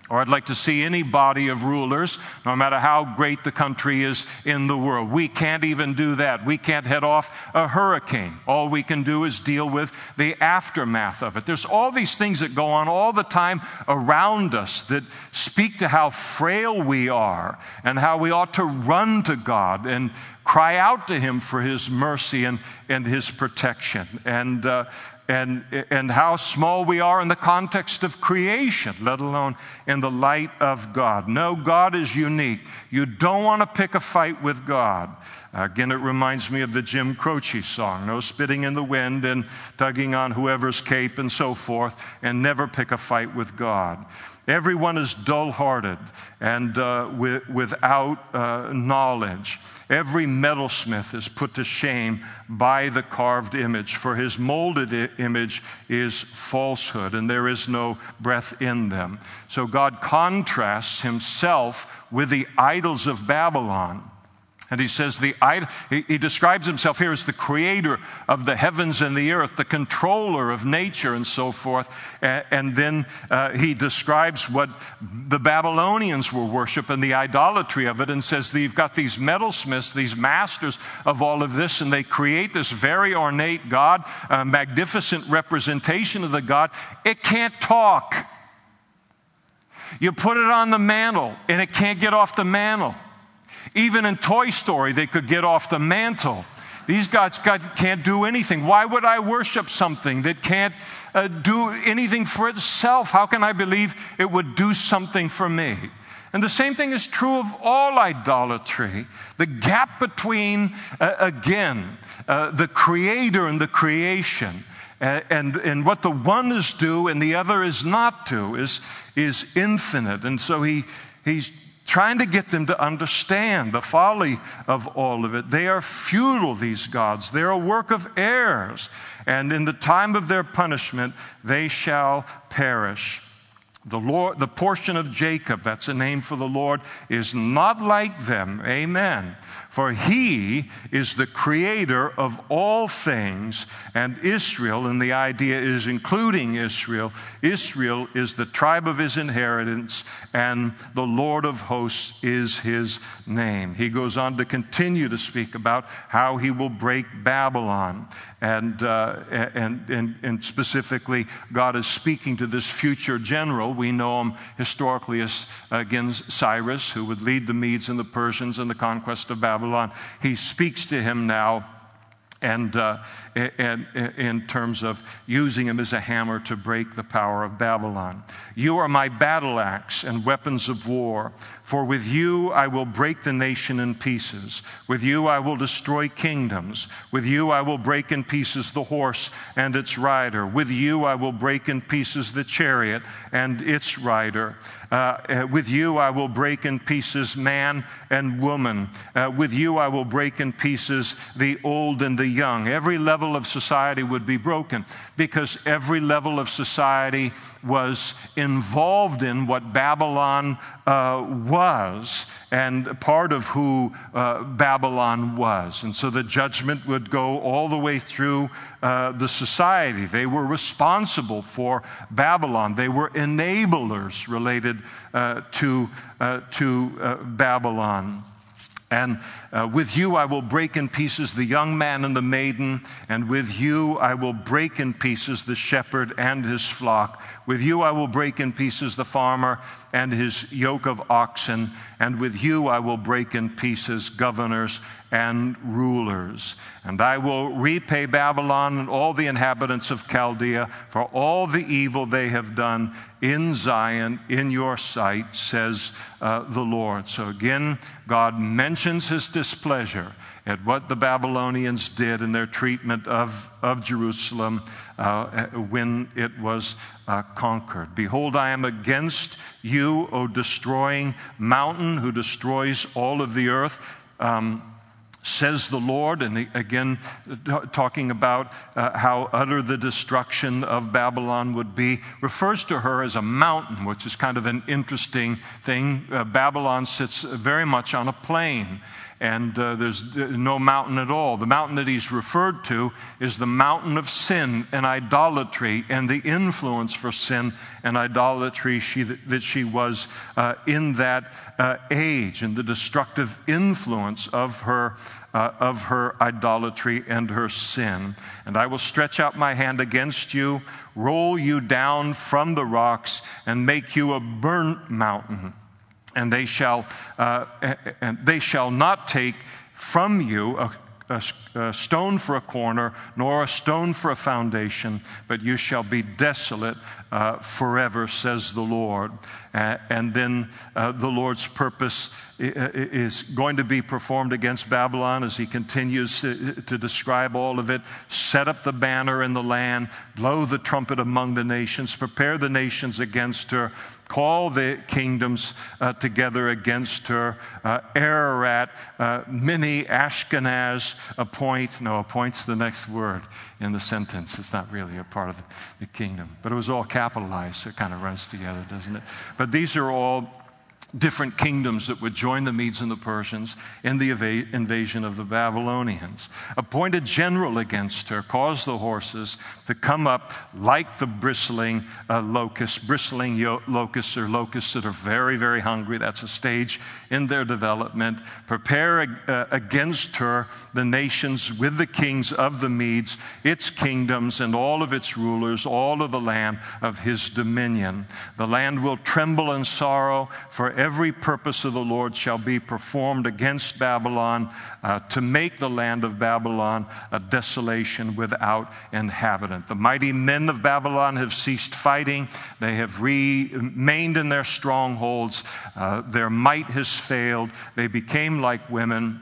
Or I'd like to see any body of rulers, no matter how great the country is in the world. We can't even do that. We can't head off a hurricane. All we can do is deal with the aftermath of it. There's all these things that go on all the time around us that speak to how frail we are and how we ought to run to God and cry out to Him for His mercy and, and His protection. And, uh, and, and how small we are in the context of creation, let alone in the light of God. No, God is unique. You don't want to pick a fight with God. Again, it reminds me of the Jim Croce song no spitting in the wind and tugging on whoever's cape and so forth, and never pick a fight with God. Everyone is dull hearted and uh, with, without uh, knowledge. Every metalsmith is put to shame by the carved image, for his molded image is falsehood, and there is no breath in them. So God contrasts himself with the idols of Babylon. And he says, the, he describes himself here as the creator of the heavens and the earth, the controller of nature and so forth. And then uh, he describes what the Babylonians were worship and the idolatry of it, and says you've got these metalsmiths, these masters of all of this, and they create this very ornate God, a magnificent representation of the God. It can't talk. You put it on the mantle, and it can't get off the mantle. Even in Toy Story, they could get off the mantle. These gods can't do anything. Why would I worship something that can't uh, do anything for itself? How can I believe it would do something for me? And the same thing is true of all idolatry. The gap between, uh, again, uh, the creator and the creation, and, and, and what the one is do and the other is not do, is, is infinite. And so he, he's trying to get them to understand the folly of all of it. They are futile, these gods. They're a work of errors. And in the time of their punishment, they shall perish. The, Lord, the portion of Jacob, that's a name for the Lord, is not like them. Amen. For he is the creator of all things, and Israel, and the idea is including Israel, Israel is the tribe of his inheritance, and the Lord of hosts is his name. He goes on to continue to speak about how he will break Babylon. And, uh, and, and, and specifically, God is speaking to this future general. We know him historically as, again, Cyrus, who would lead the Medes and the Persians in the conquest of Babylon. He speaks to him now and, uh, and, in terms of using him as a hammer to break the power of Babylon. You are my battle axe and weapons of war. For with you I will break the nation in pieces. With you I will destroy kingdoms. With you I will break in pieces the horse and its rider. With you I will break in pieces the chariot and its rider. Uh, uh, with you I will break in pieces man and woman. Uh, with you I will break in pieces the old and the young. Every level of society would be broken because every level of society was involved in what Babylon uh, was and part of who uh, Babylon was. And so the judgment would go all the way through uh, the society. They were responsible for Babylon, they were enablers related uh, to, uh, to uh, Babylon. And uh, with you I will break in pieces the young man and the maiden, and with you I will break in pieces the shepherd and his flock. With you I will break in pieces the farmer and his yoke of oxen, and with you I will break in pieces governors and rulers. And I will repay Babylon and all the inhabitants of Chaldea for all the evil they have done in Zion in your sight, says uh, the Lord. So again, God mentions his displeasure at what the Babylonians did in their treatment of, of Jerusalem uh, when it was uh, conquered. Behold, I am against you, O destroying mountain who destroys all of the earth. Um, says the Lord, and again, talking about uh, how utter the destruction of Babylon would be, refers to her as a mountain, which is kind of an interesting thing. Uh, Babylon sits very much on a plain and uh, there's no mountain at all. The mountain that he's referred to is the mountain of sin and idolatry and the influence for sin and idolatry she, that she was uh, in that uh, age and the destructive influence of her. Uh, of her idolatry and her sin. And I will stretch out my hand against you, roll you down from the rocks, and make you a burnt mountain and they shall, uh, and they shall not take from you a, a, a, stone for a corner, nor a stone for a foundation, but you shall be desolate uh, forever, says the Lord. Uh, and then uh, the Lord's purpose is going to be performed against Babylon as he continues to, to describe all of it. Set up the banner in the land, blow the trumpet among the nations, prepare the nations against her call the kingdoms uh, together against her. Uh, Ararat, uh, Minni Ashkenaz appoint. No, appoint's the next word in the sentence. It's not really a part of the, the kingdom, but it was all capitalized, so it kind of runs together, doesn't it? But these are all different kingdoms that would join the Medes and the Persians in the invasion of the Babylonians. Appointed general against her, caused the horses to come up like the bristling uh, locusts, bristling yo- locusts or locusts that are very, very hungry. That's a stage in their development. Prepare uh, against her the nations with the kings of the Medes, its kingdoms, and all of its rulers, all of the land of his dominion. The land will tremble in sorrow for every purpose of the Lord shall be performed against Babylon uh, to make the land of Babylon a desolation without The mighty men of Babylon have ceased fighting, they have remained in their strongholds, uh, their might has failed, they became like women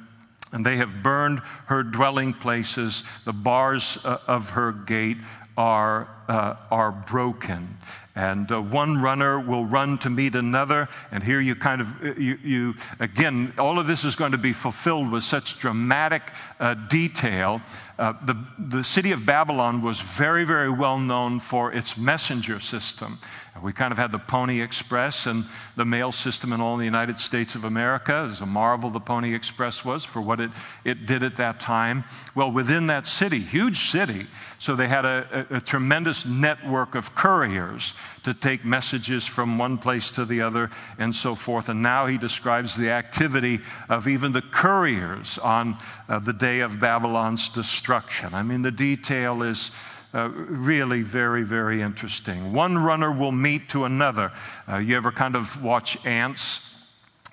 and they have burned her dwelling places. The bars uh, of her gate are, uh, are broken and uh, one runner will run to meet another and here you kind of uh, you, you again all of this is going to be fulfilled with such dramatic uh, detail uh, the, the city of babylon was very very well known for its messenger system we kind of had the Pony Express and the mail system in all the United States of America. It was a marvel the Pony Express was for what it, it did at that time. Well, within that city, huge city, so they had a, a, a tremendous network of couriers to take messages from one place to the other and so forth. And now he describes the activity of even the couriers on uh, the day of Babylon's destruction. I mean, the detail is uh, really very, very interesting. One runner will meet to another. Uh, you ever kind of watch ants?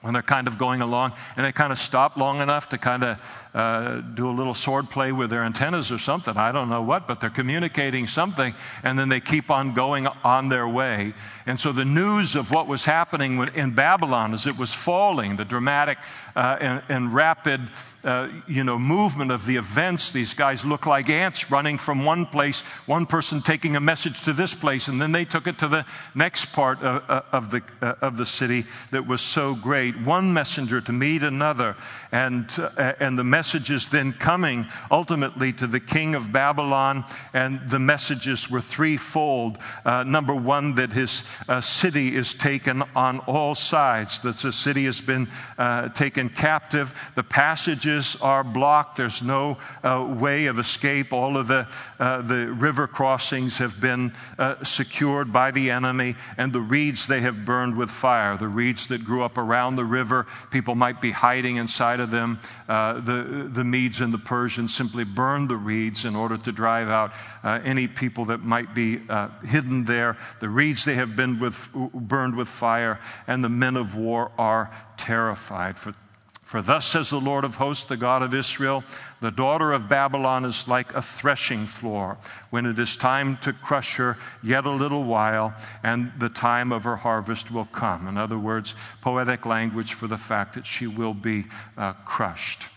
When they're kind of going along and they kind of stop long enough to kind of uh, do a little sword play with their antennas or something. I don't know what, but they're communicating something and then they keep on going on their way. And so the news of what was happening in Babylon as it was falling, the dramatic uh, and, and, rapid uh, you know, movement of the events, these guys look like ants running from one place, one person taking a message to this place, and then they took it to the next part of, uh, of the, uh, of the city that was so great. One messenger to meet another, and, uh, and the messages then coming ultimately to the king of Babylon, and the messages were threefold. Uh, number one, that his uh, city is taken on all sides, that the city has been uh, taken captive, the passages are blocked, there's no uh, way of escape, all of the, uh, the river crossings have been uh, secured by the enemy, and the reeds they have burned with fire. The reeds that grew up around the river, people might be hiding inside of them. the the Medes and the Persians simply burned the reeds in order to drive out uh, any people that might be uh, hidden there. The reeds they have been with, burned with fire, and the men of war are terrified. For For thus says the Lord of hosts, the God of Israel The daughter of Babylon is like a threshing floor. When it is time to crush her, yet a little while, and the time of her harvest will come. In other words, poetic language for the fact that she will be uh, crushed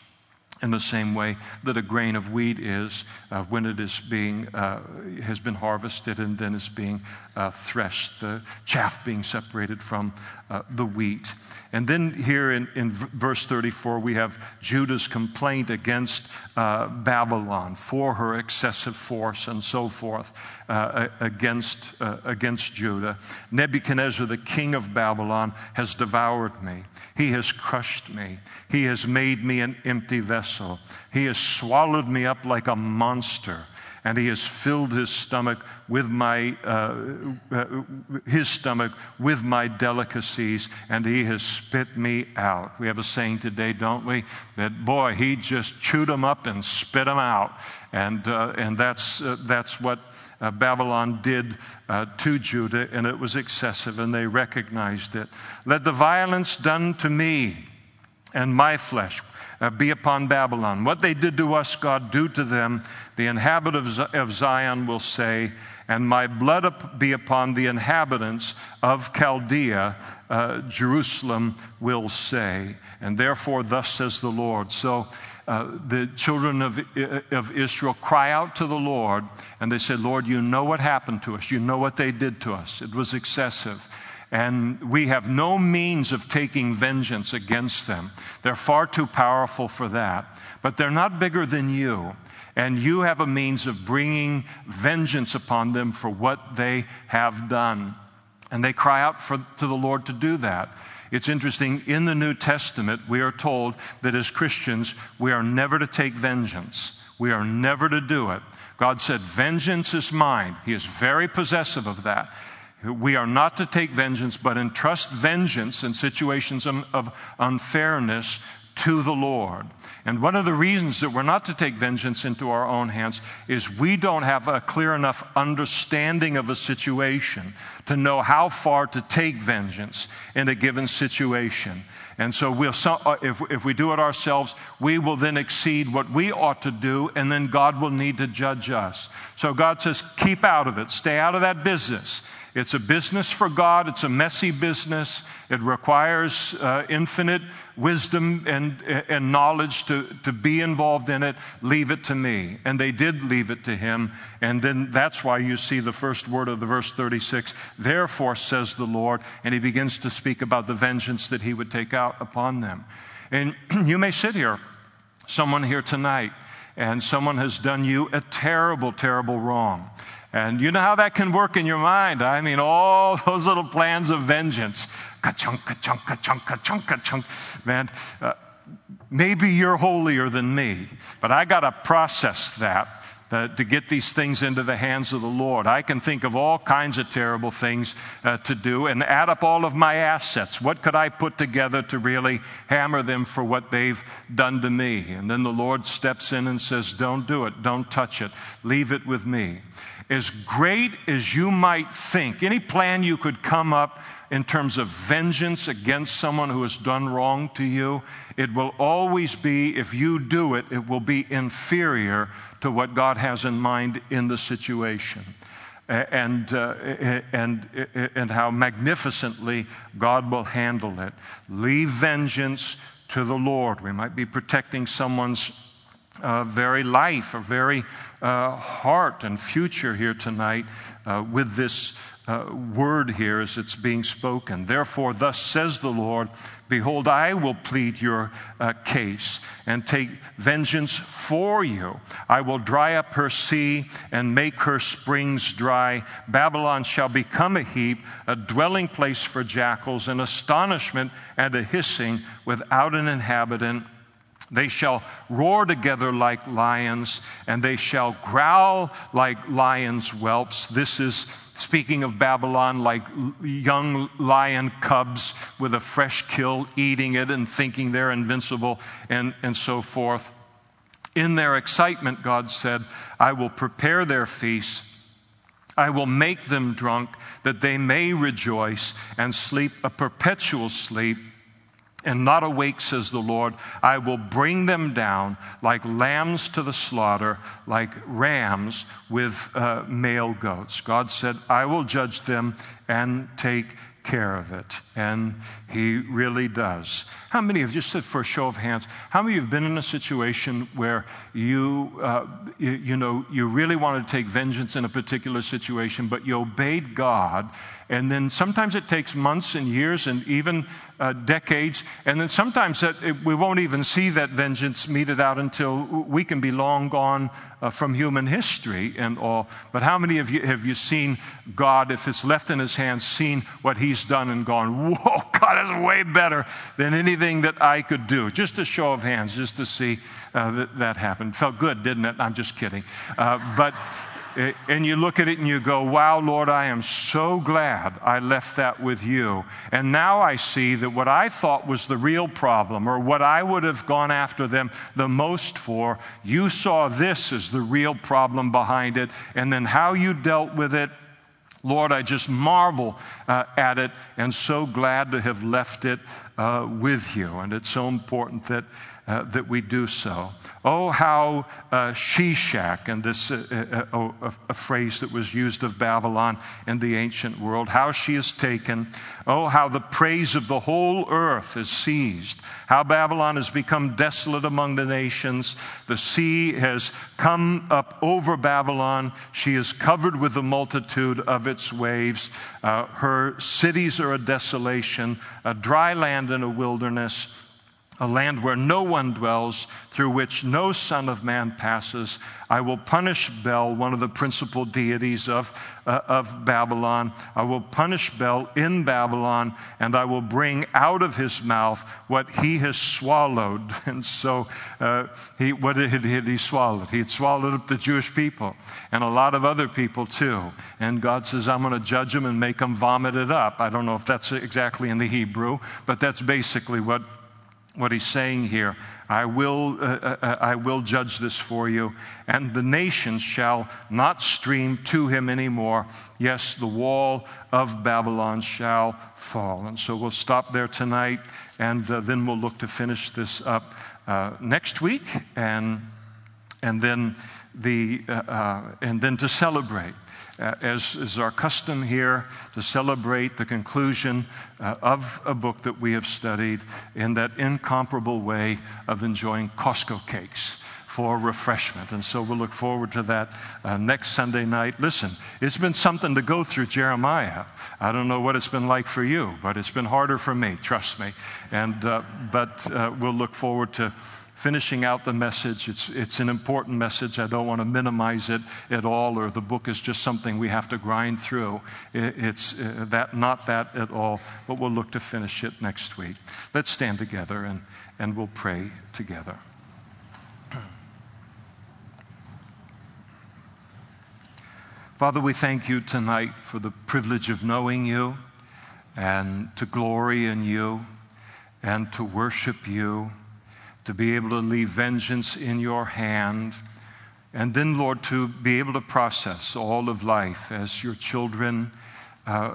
in the same way that a grain of wheat is uh, when it is being uh, has been harvested and then is being uh, threshed the chaff being separated from uh, the wheat and then here in, in verse 34 we have judah's complaint against uh, babylon for her excessive force and so forth uh, against, against judah nebuchadnezzar the king of babylon has devoured me he has crushed me. He has made me an empty vessel. He has swallowed me up like a monster. And he has filled his stomach with my uh, uh, his stomach with my delicacies, and he has spit me out. We have a saying today, don't we? That boy, he just chewed them up and spit them out, and uh, and that's uh, that's what uh, Babylon did uh, to Judah, and it was excessive, and they recognized it. Let the violence done to me and my flesh uh, be upon Babylon. What they did to us, God, do to them. The inhabitants of Zion will say, and my blood be upon the inhabitants of Chaldea, uh, Jerusalem will say. And therefore, thus says the Lord. So, uh, the children of, of Israel cry out to the Lord and they say, Lord, you know what happened to us. You know what they did to us. It was excessive. And we have no means of taking vengeance against them. They're far too powerful for that. But they're not bigger than you. And you have a means of bringing vengeance upon them for what they have done. And they cry out for, to the Lord to do that. It's interesting, in the New Testament, we are told that as Christians, we are never to take vengeance. We are never to do it. God said, Vengeance is mine. He is very possessive of that. We are not to take vengeance, but entrust vengeance in situations of unfairness to the Lord. And one of the reasons that we're not to take vengeance into our own hands is we don't have a clear enough understanding of a situation to know how far to take vengeance in a given situation. And so we'll, uh, if, if we do it ourselves, we will then exceed what we ought to do, and then God will need to judge us. So God says, keep out of it, stay out of that business. It's a business for God. It's a messy business. It requires uh, infinite wisdom and, and knowledge to, to be involved in it. Leave it to me. And they did leave it to him. And then that's why you see the first word of the verse 36 Therefore, says the Lord. And he begins to speak about the vengeance that he would take out upon them. And you may sit here, someone here tonight, and someone has done you a terrible, terrible wrong. And you know how that can work in your mind. I mean, all those little plans of vengeance. Ka-chunk, ka-chunk, ka-chunk, ka-chunk, ka-chunk. Man, uh, maybe you're holier than me, but I got to process that. Uh, to get these things into the hands of the Lord. I can think of all kinds of terrible things uh, to do and add up all of my assets. What could I put together to really hammer them for what they've done to me? And then the Lord steps in and says, Don't do it. Don't touch it. Leave it with me as great as you might think, any plan you could come up in terms of vengeance against someone who has done wrong to you, it will always be, if you do it, it will be inferior to what God has in mind in the situation. And, uh, and, and how magnificently God will handle it. Leave vengeance to the Lord. We might be protecting someone's uh, very life, a very uh, heart and future here tonight uh, with this uh, word here as it's being spoken. Therefore, thus says the Lord Behold, I will plead your uh, case and take vengeance for you. I will dry up her sea and make her springs dry. Babylon shall become a heap, a dwelling place for jackals, an astonishment and a hissing without an inhabitant they shall roar together like lions, and they shall growl like lions' whelps. This is speaking of Babylon, like young lion cubs with a fresh kill, eating it and thinking they're invincible, and, and so forth. In their excitement, God said, I will prepare their feasts. I will make them drunk that they may rejoice and sleep a perpetual sleep and not awake, says the Lord. I will bring them down like lambs to the slaughter, like rams with uh, male goats. God said, I will judge them and take care of it. And He really does. How many of you, just for a show of hands, how many of you have been in a situation where you, uh, you, you know, you really wanted to take vengeance in a particular situation, but you obeyed God and then sometimes it takes months and years and even uh, decades. And then sometimes that it, we won't even see that vengeance meted out until we can be long gone uh, from human history and all. But how many of you have you seen God, if it's left in his hands, seen what he's done and gone, whoa, God is way better than anything that I could do? Just a show of hands, just to see uh, that, that happen. Felt good, didn't it? I'm just kidding. Uh, but and you look at it and you go, Wow, Lord, I am so glad I left that with you. And now I see that what I thought was the real problem, or what I would have gone after them the most for, you saw this as the real problem behind it. And then how you dealt with it, Lord, I just marvel uh, at it and so glad to have left it uh, with you. And it's so important that uh, that we do so. Oh, how uh, Sheshach, and this uh, uh, uh a phrase that was used of Babylon in the ancient world, how she is taken. Oh, how the praise of the whole earth is seized. How Babylon has become desolate among the nations. The sea has come up over Babylon. She is covered with the multitude of its waves. Uh, her cities are a desolation, a dry land and a wilderness a land where no one dwells, through which no son of man passes. I will punish Bel, one of the principal deities of, uh, of Babylon. I will punish Bel in Babylon, and I will bring out of his mouth what he has swallowed. And so, uh, he, what had, had he swallowed? He had swallowed up the Jewish people and a lot of other people too. And God says, I'm going to judge him and make him vomit it up. I don't know if that's exactly in the Hebrew, but that's basically what what he's saying here. I will, uh, uh, uh, I will judge this for you, and the nations shall not stream to him anymore. Yes, the wall of Babylon shall fall. And so we'll stop there tonight, and uh, then we'll look to finish this up uh, next week, and, and, then the, uh, and then to celebrate uh, as is our custom here, to celebrate the conclusion uh, of a book that we have studied in that incomparable way of enjoying Costco cakes for refreshment. And so we'll look forward to that uh, next Sunday night. Listen, it's been something to go through Jeremiah. I don't know what it's been like for you, but it's been harder for me, trust me. And, uh, but uh, we'll look forward to finishing out the message. It's, it's an important message. I don't want to minimize it at all, or the book is just something we have to grind through. It, it's uh, that, not that at all, but we'll look to finish it next week. Let's stand together and, and we'll pray together. Father, we thank you tonight for the privilege of knowing you and to glory in you and to worship you to be able to leave vengeance in your hand. And then, Lord, to be able to process all of life as your children, uh,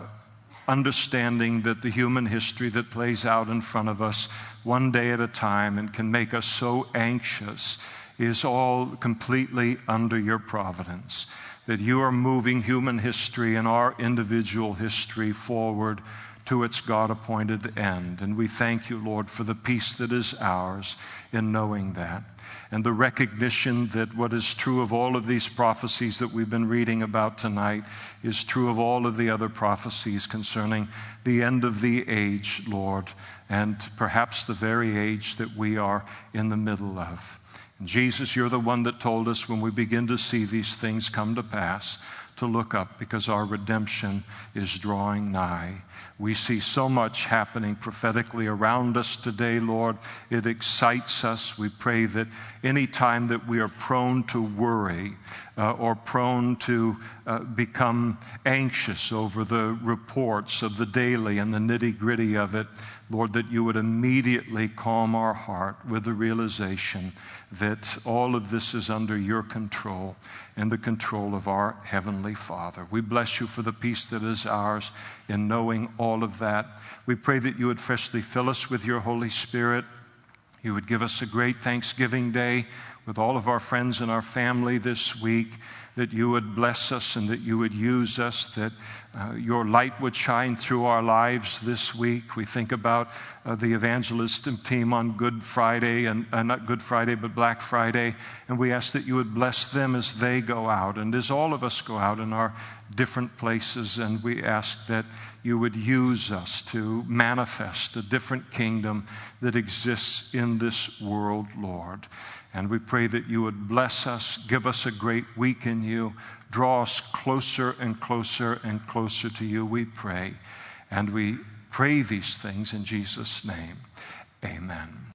understanding that the human history that plays out in front of us one day at a time and can make us so anxious is all completely under your providence. That you are moving human history and our individual history forward to its God appointed end. And we thank you, Lord, for the peace that is ours in knowing that. And the recognition that what is true of all of these prophecies that we've been reading about tonight is true of all of the other prophecies concerning the end of the age, Lord, and perhaps the very age that we are in the middle of. And Jesus, you're the one that told us when we begin to see these things come to pass to look up because our redemption is drawing nigh. We see so much happening prophetically around us today, Lord. It excites us. We pray that any time that we are prone to worry uh, or prone to uh, become anxious over the reports of the daily and the nitty gritty of it, Lord, that you would immediately calm our heart with the realization that all of this is under your control and the control of our Heavenly Father. We bless you for the peace that is ours in knowing all of that. We pray that you would freshly fill us with your Holy Spirit. You would give us a great Thanksgiving day with all of our friends and our family this week, that you would bless us and that you would use us, that uh, your light would shine through our lives this week. We think about uh, the evangelistic team on Good Friday, and uh, not Good Friday, but Black Friday, and we ask that you would bless them as they go out and as all of us go out in our different places, and we ask that you would use us to manifest a different kingdom that exists in this world, Lord. And we pray that you would bless us, give us a great week in you, draw us closer and closer and closer to you, we pray. And we pray these things in Jesus' name. Amen.